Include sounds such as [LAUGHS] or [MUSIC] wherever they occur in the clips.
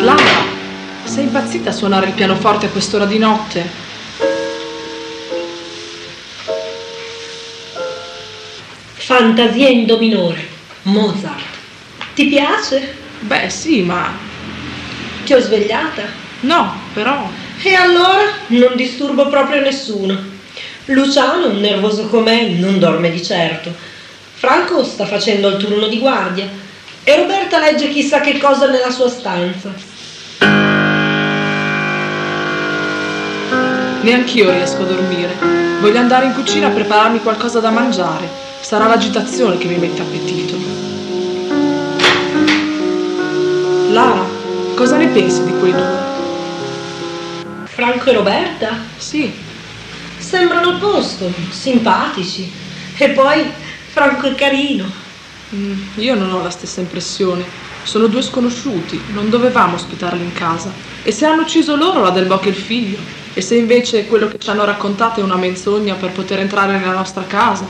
Lara, sei impazzita a suonare il pianoforte a quest'ora di notte? Fantasia in do minore, Mozart. Ti piace? Beh, sì, ma Ti ho svegliata? no, però. E allora non disturbo proprio nessuno. Luciano, nervoso com'è, non dorme di certo. Franco sta facendo il turno di guardia. E Roberta legge chissà che cosa nella sua stanza. Neanch'io riesco a dormire. Voglio andare in cucina a prepararmi qualcosa da mangiare. Sarà l'agitazione che mi mette appetito. Lara, cosa ne pensi di quei due? Franco e Roberta Sì, sembrano a posto, simpatici. E poi Franco è carino. mm, io non ho la stessa impressione. Sono due sconosciuti, non dovevamo ospitarli in casa. E se hanno ucciso loro la Del Boc e il figlio? E se invece quello che ci hanno raccontato è una menzogna per poter entrare nella nostra casa?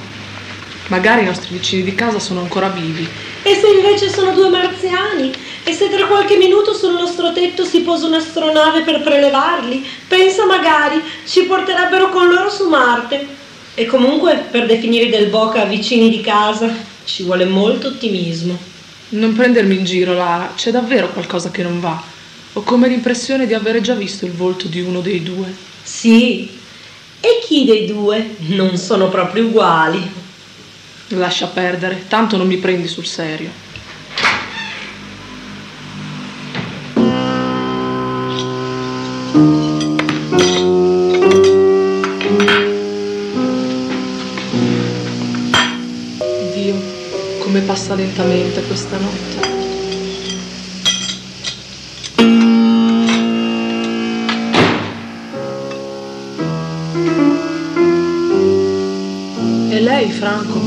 Magari i nostri vicini di casa sono ancora vivi. E se invece sono due marziani? E se tra qualche minuto sul nostro tetto si posa un'astronave per prelevarli? Pensa magari, ci porterebbero con loro su Marte. E comunque, per definire del Boca vicini di casa, ci vuole molto ottimismo. Non prendermi in giro, Lara, c'è davvero qualcosa che non va. Ho come l'impressione di avere già visto il volto di uno dei due. Sì. E chi dei due? Non sono proprio uguali. Lascia perdere, tanto non mi prendi sul serio. Passa lentamente questa notte. E lei, Franco?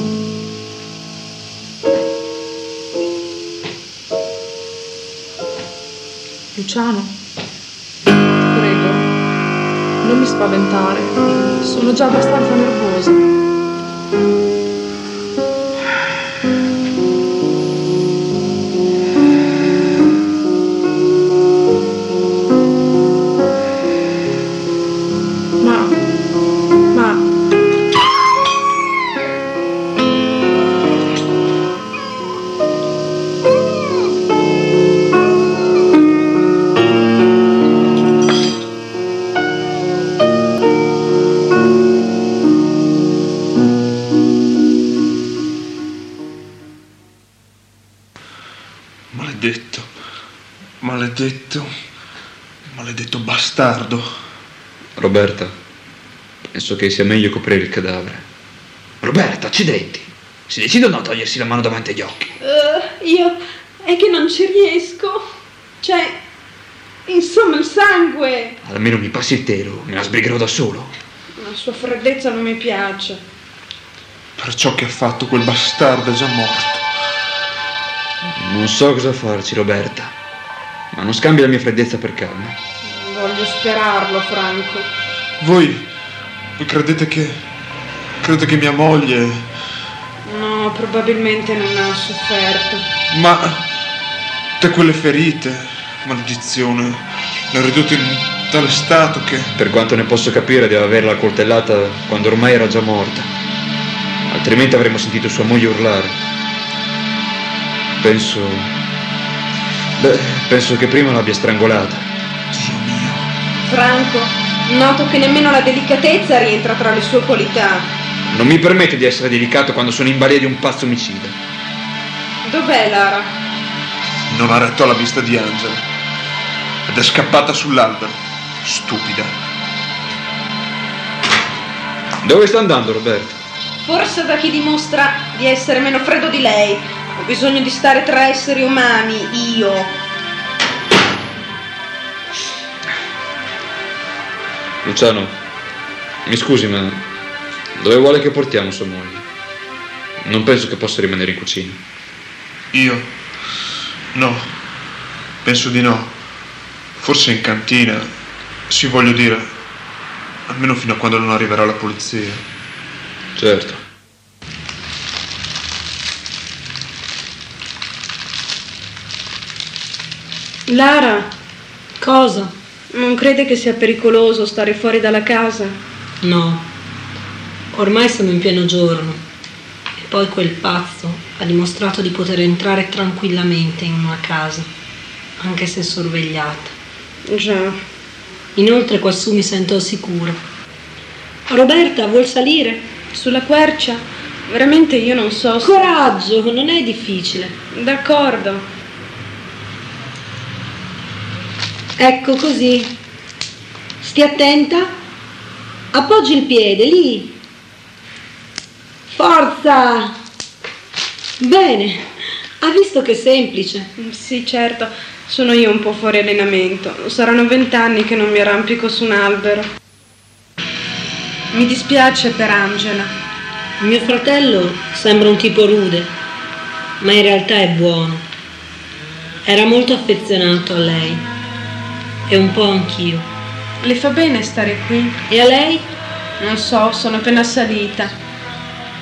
Luciano? Prego, non mi spaventare, sono già abbastanza nervosa. Roberta, penso che sia meglio coprire il cadavere. Roberta, accidenti. Si decide o no a togliersi la mano davanti agli occhi? Eh, io è che non ci riesco. Cioè, insomma, il sangue. Almeno mi passi il telo, me la sbrigherò da solo. La sua freddezza non mi piace. Per ciò che ha fatto quel bastardo è già morto. Non so cosa farci, Roberta. Ma non scambi la mia freddezza per calma. Voglio sperarlo, Franco. Voi, voi credete che... credete che mia moglie... No, probabilmente non ha sofferto. Ma... tutte quelle ferite, maledizione, le ho ridotte in tale stato che... Per quanto ne posso capire, deve averla coltellata quando ormai era già morta. Altrimenti avremmo sentito sua moglie urlare. Penso. Beh, penso che prima l'abbia strangolata. Dio mio. Franco, noto che nemmeno la delicatezza rientra tra le sue qualità. Non mi permette di essere delicato quando sono in balia di un pazzo omicida. Dov'è Lara? Non ha retto alla vista di Angela. Ed è scappata sull'albero. Stupida. Dove sta andando, Roberta? Forse da chi dimostra di essere meno freddo di lei. Ho bisogno di stare tra esseri umani, io. Luciano, mi scusi, ma dove vuole che portiamo sua moglie? Non penso che possa rimanere in cucina. Io? No. Penso di no. Forse in cantina. Sì, voglio dire. Almeno fino a quando non arriverà la polizia. Certo. Lara, Cosa? Non crede che sia pericoloso stare fuori dalla casa? No. Ormai siamo in pieno giorno. E poi quel pazzo ha dimostrato di poter entrare tranquillamente in una casa, anche se sorvegliata. Già. Inoltre quassù mi sento al sicuro. Roberta, vuol salire? Sulla quercia? Veramente io non so se... Coraggio, non è difficile. D'accordo. Ecco così. Stia attenta. Appoggi il piede, lì. Forza! Bene. Ha visto che è semplice. Sì, certo. Sono io un po' fuori allenamento. Saranno vent'anni che non mi arrampico su un albero. Mi dispiace per Angela. Mio fratello sembra un tipo rude, ma in realtà è buono. Era molto affezionato a lei. E un po' anch'io. Le fa bene stare qui? E a lei? Non so, sono appena salita.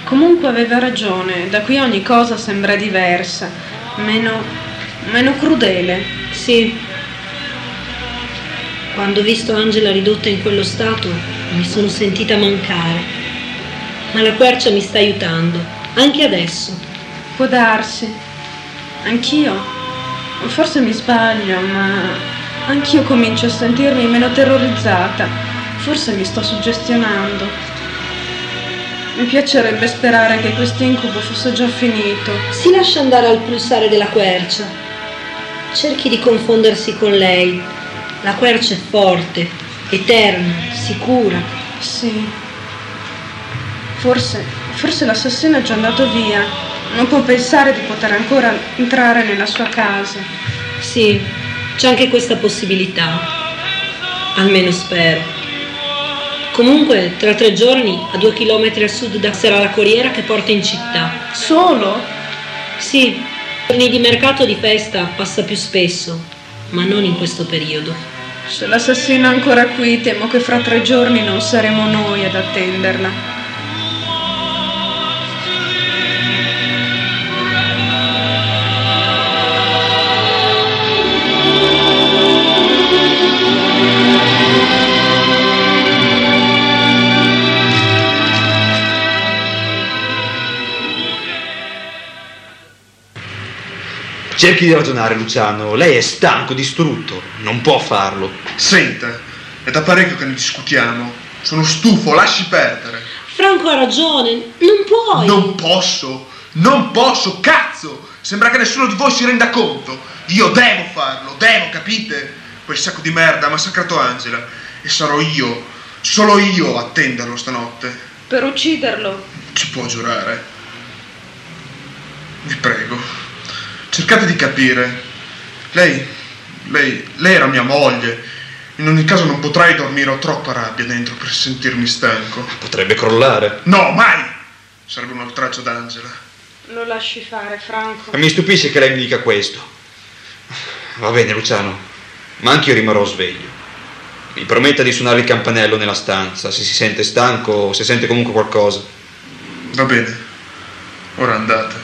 Comunque aveva ragione, da qui ogni cosa sembra diversa, meno, meno crudele. Sì. Quando ho visto Angela ridotta in quello stato, mi sono sentita mancare. Ma la quercia mi sta aiutando, anche adesso. Può darsi. Anch'io. Forse mi sbaglio, ma anch'io comincio a sentirmi meno terrorizzata. Forse mi sto suggestionando. Mi piacerebbe sperare che questo incubo fosse già finito. Si lascia andare al pulsare della quercia. Cerchi di confondersi con lei. La quercia è forte, eterna, sicura. Sì. Forse, forse l'assassino è già andato via. Non può pensare di poter ancora entrare nella sua casa. Sì, c'è anche questa possibilità. Almeno spero. Comunque, tra tre giorni, a due chilometri a sud sarà la corriera che porta in città. Solo? Sì, giorni di mercato di festa passa più spesso, ma non in questo periodo. Se l'assassino è ancora qui, temo che fra tre giorni non saremo noi ad attenderla. Cerchi di ragionare, Luciano. Lei è stanco, distrutto. Non può farlo. Senta, è da parecchio che ne discutiamo. Sono stufo, lasci perdere. Franco ha ragione, non puoi. Non posso, non posso, cazzo! Sembra che nessuno di voi si renda conto. Io devo farlo, devo, capite? Quel sacco di merda ha massacrato Angela. E sarò io, solo io a attenderlo stanotte. Per ucciderlo. Ci può giurare. Vi prego. Cercate di capire. Lei, lei, lei era mia moglie. In ogni caso non potrei dormire, ho troppa rabbia dentro per sentirmi stanco. Potrebbe crollare. No, mai! Sarebbe un oltraggio d'Angela. Lo lasci fare, Franco. Ma mi stupisce che lei mi dica questo. Va bene, Luciano, ma anche io rimarrò sveglio. Mi prometta di suonare il campanello nella stanza, se si sente stanco o se sente comunque qualcosa. Va bene. Ora andate.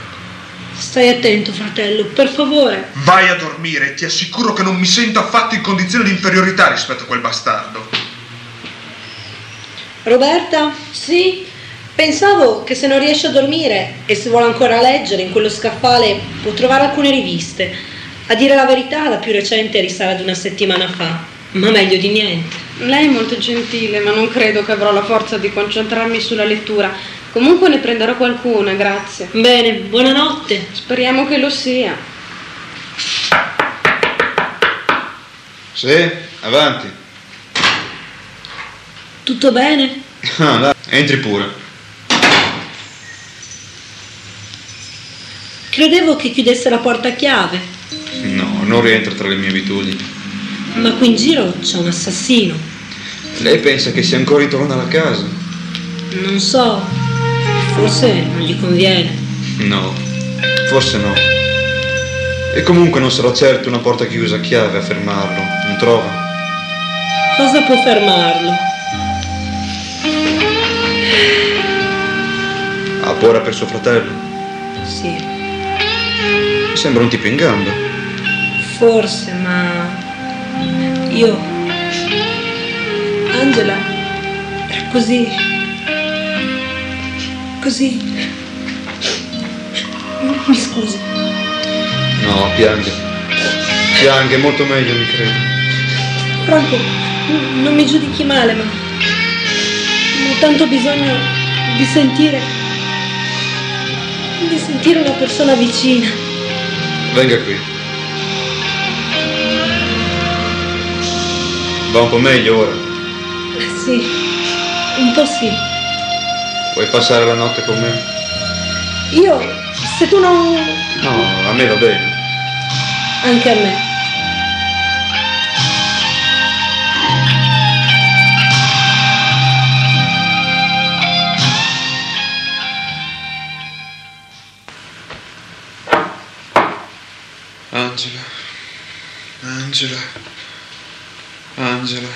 Stai attento, fratello, per favore. Vai a dormire ti assicuro che non mi sento affatto in condizione di inferiorità rispetto a quel bastardo. Roberta? Sì? Pensavo che se non riesce a dormire e se vuole ancora leggere in quello scaffale può trovare alcune riviste. A dire la verità, la più recente risale ad una settimana fa, ma meglio di niente. Lei è molto gentile, ma non credo che avrò la forza di concentrarmi sulla lettura. Comunque ne prenderò qualcuna, grazie. Bene, buonanotte. Speriamo che lo sia. Sì, avanti. Tutto bene? Ah, dai, entri pure. Credevo che chiudesse la porta a chiave, No, non rientra tra le mie abitudini. ma qui in giro c'è un assassino. Lei pensa che sia ancora intorno alla casa? Non so, forse non gli conviene. No, forse no. E comunque non sarà certo una porta chiusa a chiave a fermarlo, non trova? Cosa può fermarlo? Ha paura per suo fratello? Sì, Sembra un tipo in gamba. forse, ma io... Angela, era così... Così... Mi scusi. No, piange. Piange, molto meglio, mi credo. Franco, non mi giudichi male, ma... ma ho tanto bisogno di sentire... di sentire una persona vicina. Venga qui. Va un po' meglio ora. Sì, un po' sì. Vuoi passare la notte con me? Io, se tu non... No, a me va bene. anche a me. Angela. Angela. Angela.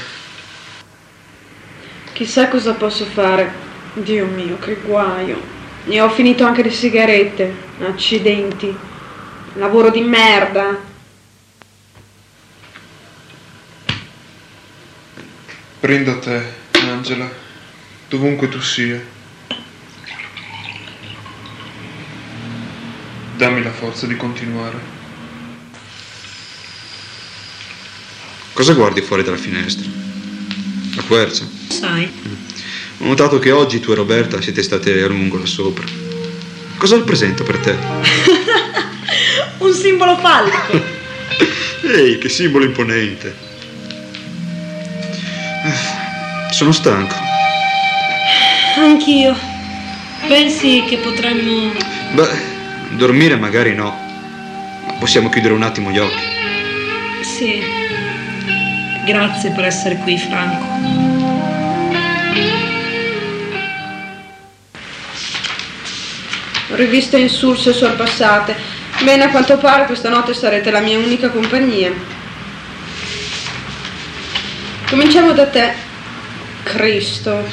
Chissà cosa posso fare. Dio mio, che guaio. Ne ho finito anche le sigarette. Accidenti. Lavoro di merda. Prendo te, Angela, dovunque tu sia. Dammi la forza di continuare. Cosa guardi fuori dalla finestra? La quercia. Sai, Ho notato che oggi tu e Roberta siete state a lungo là sopra. Cosa rappresenta per te? [LAUGHS] un simbolo fallico. [LAUGHS] Ehi, che simbolo imponente. Sono stanco. Anch'io. Pensi che potremmo... Beh, dormire magari no. Ma possiamo chiudere un attimo gli occhi. Sì. Grazie per essere qui, Franco. Riviste insulse sorpassate. Bene, a quanto pare questa notte sarete la mia unica compagnia. Cominciamo da te. Cristo.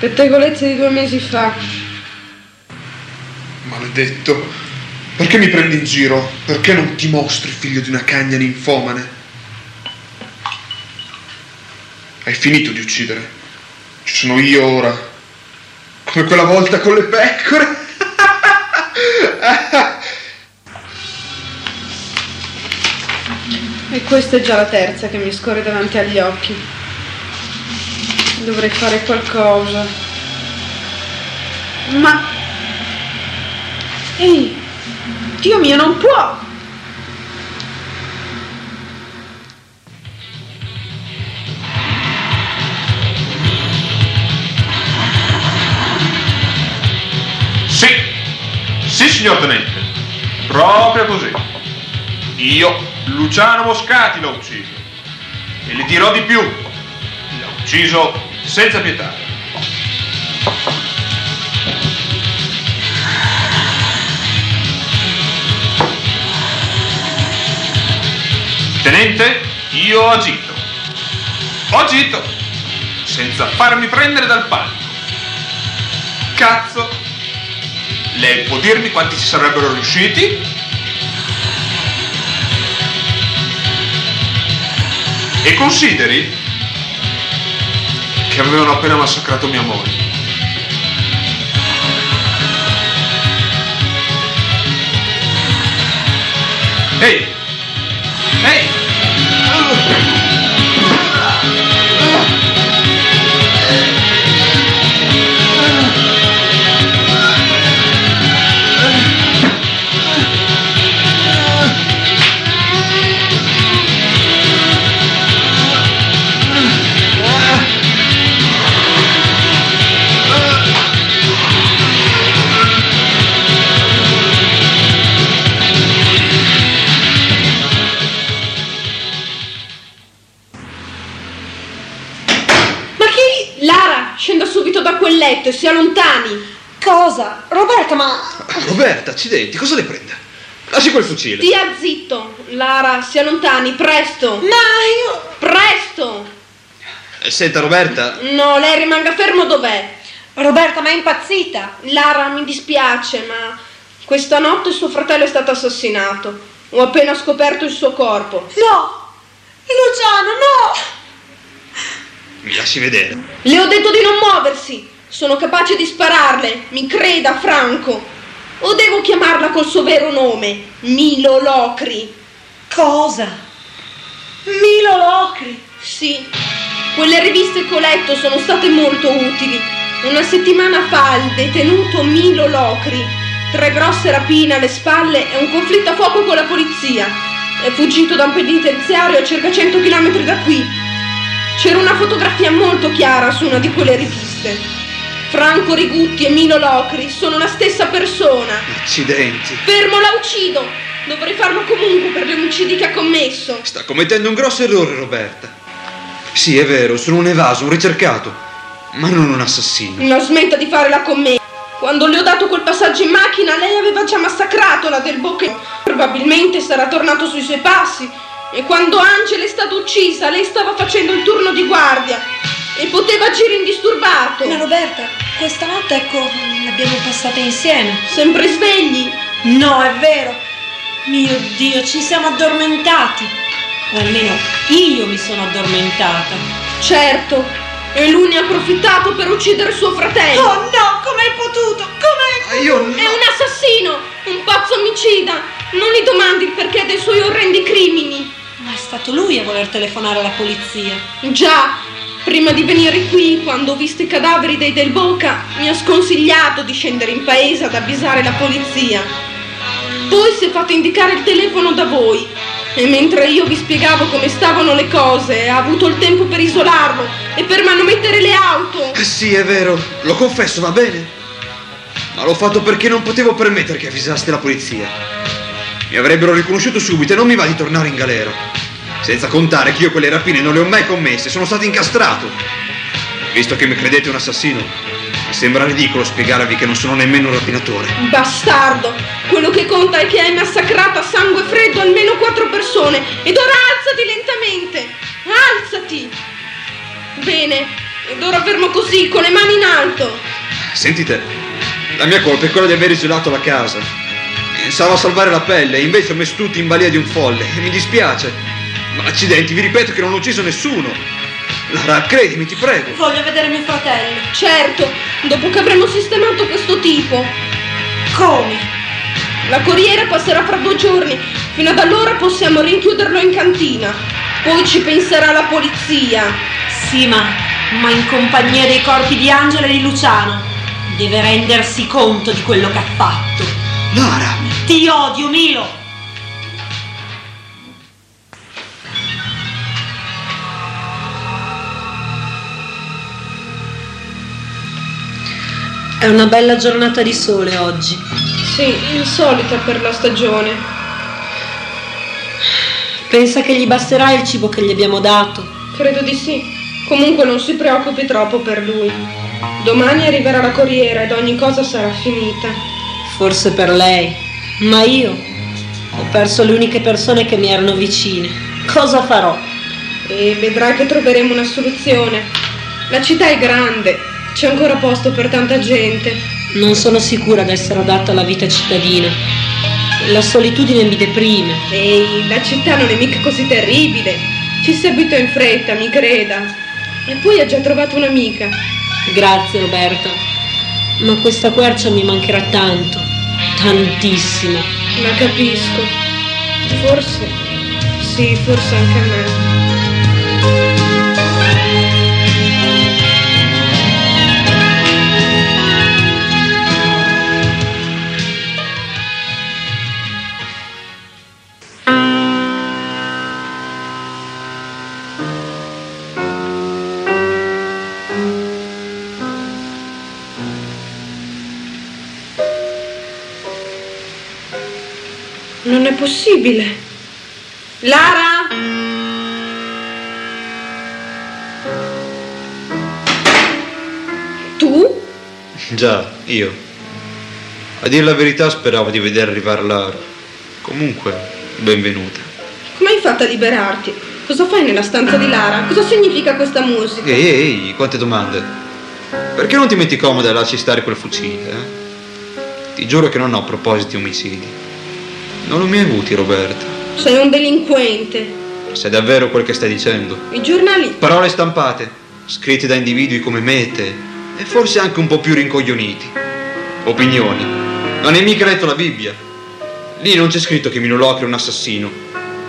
Pettegolezzi di due mesi fa. Maledetto. Perché mi prendi in giro? Perché non ti mostri figlio di una cagna ninfomane? Hai finito di uccidere. Ci sono io ora. Come quella volta con le pecore. E questa è già la terza che mi scorre davanti agli occhi. Dovrei fare qualcosa. Ma... Ehi! Dio mio, non può! Sì signor Tenente, proprio così. Io, Luciano Moscati, l'ho ucciso. E le dirò di più, l'ho ucciso senza pietà. Tenente, io ho agito. Ho agito, senza farmi prendere dal panico. Cazzo, lei può dirmi quanti ci sarebbero riusciti? E consideri che avevano appena massacrato mia moglie. Ehi! Ehi! Accidenti, cosa le prende? Lasci quel fucile. Stia zitto. Lara, si allontani, presto. Ma io... Presto. Eh, Senta, Roberta, No, lei rimanga fermo dov'è. Roberta, ma è impazzita. Lara, mi dispiace, ma questa notte suo fratello è stato assassinato. Ho appena scoperto il suo corpo. No! Luciano, no! mi lasci vedere. Le ho detto di non muoversi. Sono capace di spararle. Mi creda, Franco. O devo chiamarla col suo vero nome? Milo Locri. Cosa? Milo Locri. Sì, quelle riviste che ho letto sono state molto utili. Una settimana fa il detenuto Milo Locri, tre grosse rapine alle spalle e un conflitto a fuoco con la polizia. È fuggito da un penitenziario a circa 100 km da qui. C'era una fotografia molto chiara su una di quelle riviste. Franco Rigutti e Milo Locri sono la stessa persona. Accidenti. Fermo, la uccido! Dovrei farlo comunque per gli omicidi che ha commesso. Sta commettendo un grosso errore, Roberta. Sì, è vero, sono un evaso, un ricercato, ma non un assassino. Non smetta di fare la commessa. Quando le ho dato quel passaggio in macchina, lei aveva già massacrato la del Bocche. Probabilmente sarà tornato sui suoi passi. E quando Angela è stata uccisa, lei stava facendo il turno di guardia e poteva agire indisturbato. Ma Roberta, questa notte, ecco, l'abbiamo passata insieme. Sempre svegli. No, è vero. Mio Dio, ci siamo addormentati. O almeno io mi sono addormentata. Certo. E lui ne ha approfittato per uccidere suo fratello. Oh no, com'è potuto? Com'è? Ma io no. È un assassino, un pazzo omicida. Non gli domandi il perché dei suoi orrendi crimini. Ma è stato lui a voler telefonare alla polizia. Già, prima di venire qui, quando ho visto i cadaveri dei Del Boca, mi ha sconsigliato di scendere in paese ad avvisare la polizia. Poi si è fatto indicare il telefono da voi e mentre io vi spiegavo come stavano le cose, ha avuto il tempo per isolarlo e per manomettere le auto. Eh Sì, è vero, lo confesso, va bene. Ma l'ho fatto perché non potevo permettere che avvisaste la polizia. Mi avrebbero riconosciuto subito e non mi va di tornare in galera. Senza contare che io quelle rapine non le ho mai commesse, sono stato incastrato. Visto che mi credete un assassino, mi sembra ridicolo spiegarvi che non sono nemmeno un rapinatore. Bastardo! Quello che conta è che hai massacrato a sangue freddo almeno quattro persone ed ora alzati lentamente! Alzati! Bene, ed ora fermo così, con le mani in alto! Sentite, la mia colpa è quella di aver isolato la casa. Pensavo a salvare la pelle, e invece ho messo tutti in balia di un folle. E mi dispiace. Ma accidenti, vi ripeto che non ho ucciso nessuno. Lara, credimi, ti prego. Voglio vedere mio fratello. Certo, dopo che avremo sistemato questo tipo. Come? La corriera passerà fra due giorni. Fino ad allora possiamo rinchiuderlo in cantina. Poi ci penserà la polizia. Sì, ma, ma in compagnia dei corpi di Angela e di Luciano. Deve rendersi conto di quello che ha fatto. Lara, Ti odio, Milo! È una bella giornata di sole oggi. Sì, insolita per la stagione. Pensa che gli basterà il cibo che gli abbiamo dato. Credo di sì. Comunque non si preoccupi troppo per lui. Domani arriverà la corriera ed ogni cosa sarà finita. Forse per lei. Ma io ho perso le uniche persone che mi erano vicine. Cosa farò? E vedrai che troveremo una soluzione. La città è grande, c'è ancora posto per tanta gente. Non sono sicura di essere adatta alla vita cittadina. La solitudine mi deprime. Ehi, la città non è mica così terribile. Ci si abituà in fretta, mi creda. E poi ha già trovato un'amica. Grazie Roberta. Ma questa quercia mi mancherà tanto. Tantissimo. La capisco. Forse. Sì, forse anche a me. Non è possibile. Lara? Tu? Già, io. A dire la verità speravo di vedere arrivare Lara. Comunque, benvenuta. Come hai fatto a liberarti? Cosa fai nella stanza di Lara? Cosa significa questa musica? Ehi, ehi, quante domande. Perché non ti metti comoda e lasci stare quel fucile, eh? Ti giuro che non ho propositi omicidi. Non ho mai avuti, Roberta. Sei un delinquente. Sai davvero quel che stai dicendo? I giornali... Parole stampate, scritte da individui come me e te, e forse anche un po' più rincoglioniti. Opinioni. Non hai mica letto la Bibbia. Lì non c'è scritto che Minolocri è un assassino.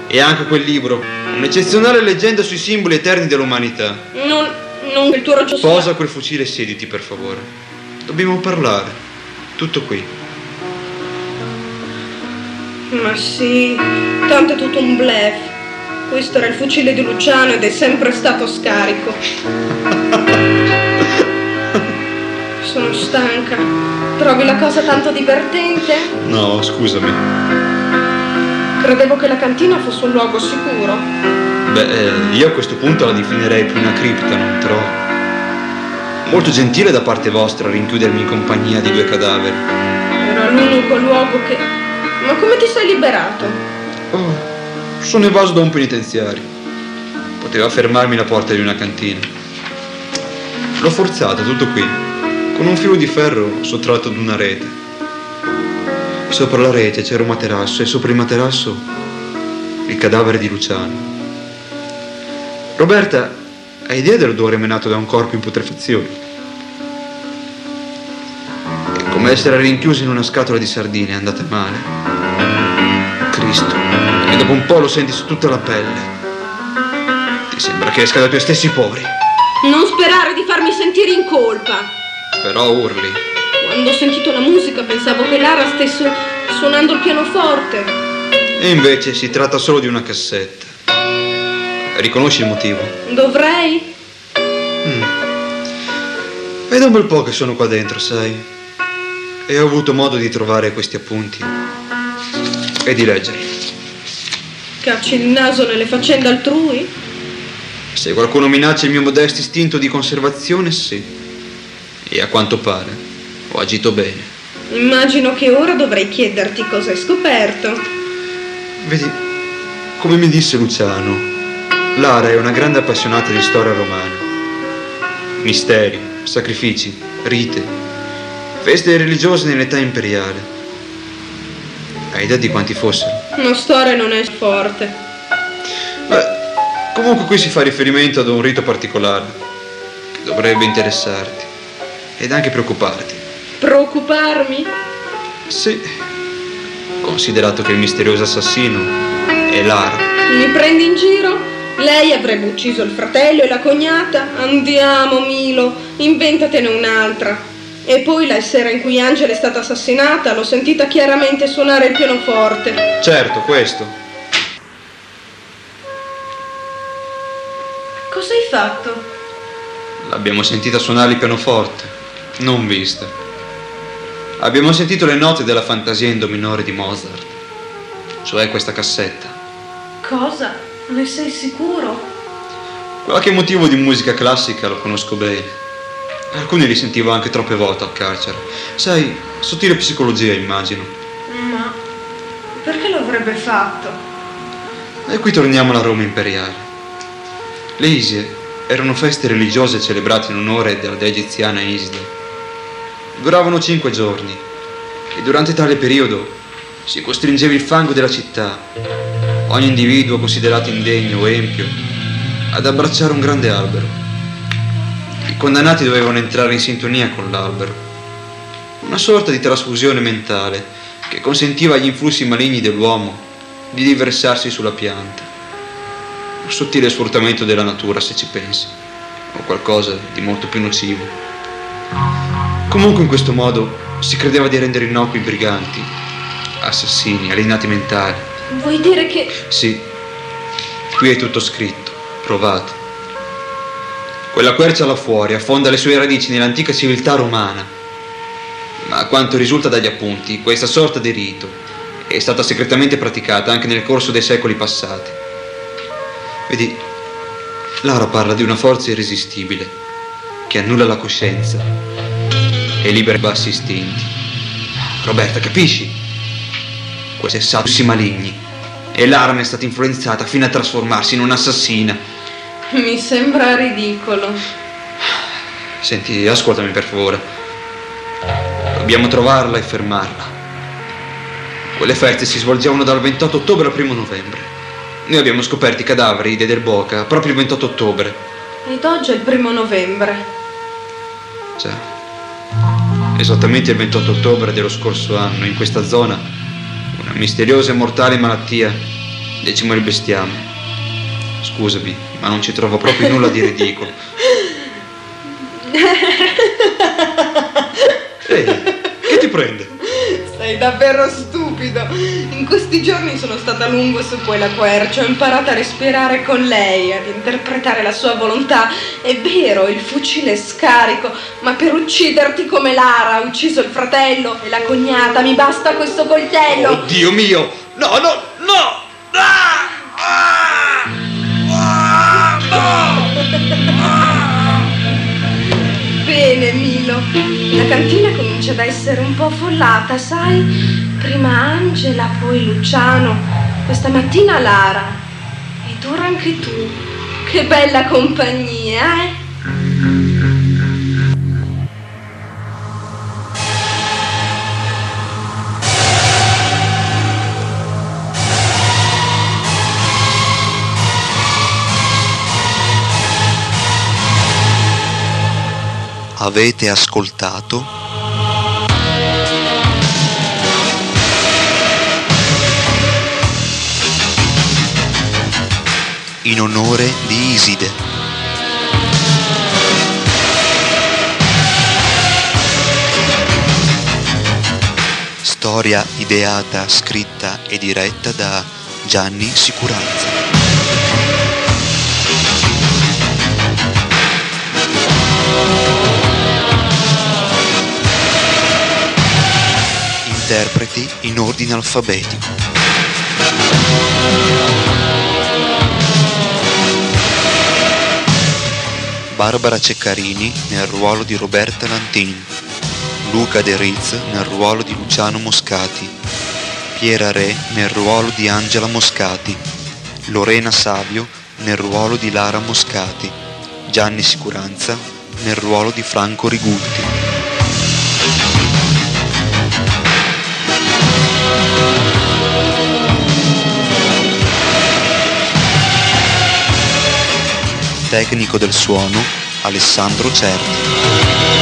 E anche quel libro, un'eccezionale leggenda sui simboli eterni dell'umanità. Non... non il tuo sia- Posa quel fucile e siediti, per favore. Dobbiamo parlare. Tutto qui. Ma sì, tanto è tutto un bluff. Questo era il fucile di Luciano ed è sempre stato scarico. [LAUGHS] Sono stanca. Trovi la cosa tanto divertente? No, scusami. Credevo che la cantina fosse un luogo sicuro. Beh, eh, io a questo punto la definirei più una cripta, non trovo? Molto gentile da parte vostra rinchiudermi in compagnia di due cadaveri. Era l'unico luogo che... Ma come ti sei liberato? Oh, sono evaso da un penitenziario. Poteva fermarmi la porta di una cantina. L'ho forzata, tutto qui, con un filo di ferro sottratto ad una rete. Sopra la rete c'era un materasso e sopra il materasso il cadavere di Luciano. Roberta, hai idea dell'odore emanato da un corpo in putrefazione? Come essere rinchiusi in una scatola di sardine, è andata male. Cristo, e dopo un po' lo senti su tutta la pelle. Ti sembra che esca dai tuoi stessi pori, Non sperare di farmi sentire in colpa. però urli. Quando ho sentito la musica pensavo che Lara stesse suonando il pianoforte. E invece si tratta solo di una cassetta. Riconosci il motivo? Dovrei? È da un bel po' che sono qua dentro, sai. E ho avuto modo di trovare questi appunti e di leggerli. Cacci il naso nelle faccende altrui? Se qualcuno minaccia il mio modesto istinto di conservazione, sì. E a quanto pare ho agito bene. Immagino che ora dovrei chiederti cosa hai scoperto. Vedi, come mi disse Luciano, Lara è una grande appassionata di storia romana. Misteri, sacrifici, rite, feste religiose nell'età imperiale. Hai idea di quanti fossero? Una storia non è forte. Beh, comunque qui si fa riferimento ad un rito particolare che dovrebbe interessarti ed anche preoccuparti. Preoccuparmi? Sì, considerato che il misterioso assassino è Lara. Mi prendi in giro? Lei avrebbe ucciso il fratello e la cognata? Andiamo, Milo, inventatene un'altra. E poi la sera in cui Angela è stata assassinata l'ho sentita chiaramente suonare il pianoforte. Certo, questo. Cosa hai fatto? L'abbiamo sentita suonare il pianoforte, non vista. Abbiamo sentito le note della fantasia in do minore di Mozart, cioè questa cassetta. Cosa? Ne sei sicuro? Qualche motivo di musica classica lo conosco bene. Alcuni li sentivo anche troppe volte al carcere. Sai, sottile psicologia, immagino. Ma perché lo avrebbe fatto? E qui torniamo alla Roma imperiale. Le Isie erano feste religiose celebrate in onore della dea egiziana Iside. Duravano cinque giorni e durante tale periodo si costringeva il fango della città, ogni individuo considerato indegno o empio, ad abbracciare un grande albero. I condannati dovevano entrare in sintonia con l'albero, una sorta di trasfusione mentale che consentiva agli influssi maligni dell'uomo di riversarsi sulla pianta. Un sottile sfruttamento della natura, se ci pensi, o qualcosa di molto più nocivo. Comunque in questo modo si credeva di rendere innocui i briganti, assassini, alienati mentali. Vuoi dire che... Sì, qui è tutto scritto, provato. Quella quercia là fuori affonda le sue radici nell'antica civiltà romana. Ma a quanto risulta dagli appunti, questa sorta di rito è stata segretamente praticata anche nel corso dei secoli passati. Vedi, Lara parla di una forza irresistibile che annulla la coscienza e libera i bassi istinti. Roberta, capisci? questi sassi maligni. E Lara è stata influenzata fino a trasformarsi in un'assassina. [LAUGHS] Mi sembra ridicolo. Senti, ascoltami per favore. Dobbiamo trovarla e fermarla. Quelle feste si svolgevano dal 28 ottobre al 1 novembre. Noi abbiamo scoperto i cadaveri dei Del Boca proprio il 28 ottobre. Ed oggi è il primo novembre. Già. Esattamente il 28 ottobre dello scorso anno, in questa zona, una misteriosa e mortale malattia decimò il bestiame. Scusami, ma non ci trovo proprio nulla di ridicolo. Ehi, che ti prende? Sei davvero stupido. In questi giorni sono stata a lungo su quella quercia, ho imparato a respirare con lei, ad interpretare la sua volontà. È vero, il fucile è scarico, ma per ucciderti come Lara ha ucciso il fratello e la cognata, mi basta questo coltello. Oh Dio mio! No, no, cantina comincia ad essere un po' affollata, sai? Prima Angela, poi Luciano, questa mattina Lara. Ed ora anche tu. Che bella compagnia, eh? Avete ascoltato In onore di Iside. Storia ideata, scritta e diretta da Gianni Sicuranza. Interpreti in ordine alfabetico. Barbara Ceccarini nel ruolo di Roberta Lantin, Luca De Riz nel ruolo di Luciano Moscati, Piera Re nel ruolo di Angela Moscati, Lorena Savio nel ruolo di Lara Moscati, Gianni Sicuranza nel ruolo di Franco Rigutti. Tecnico del suono Alessandro Certi.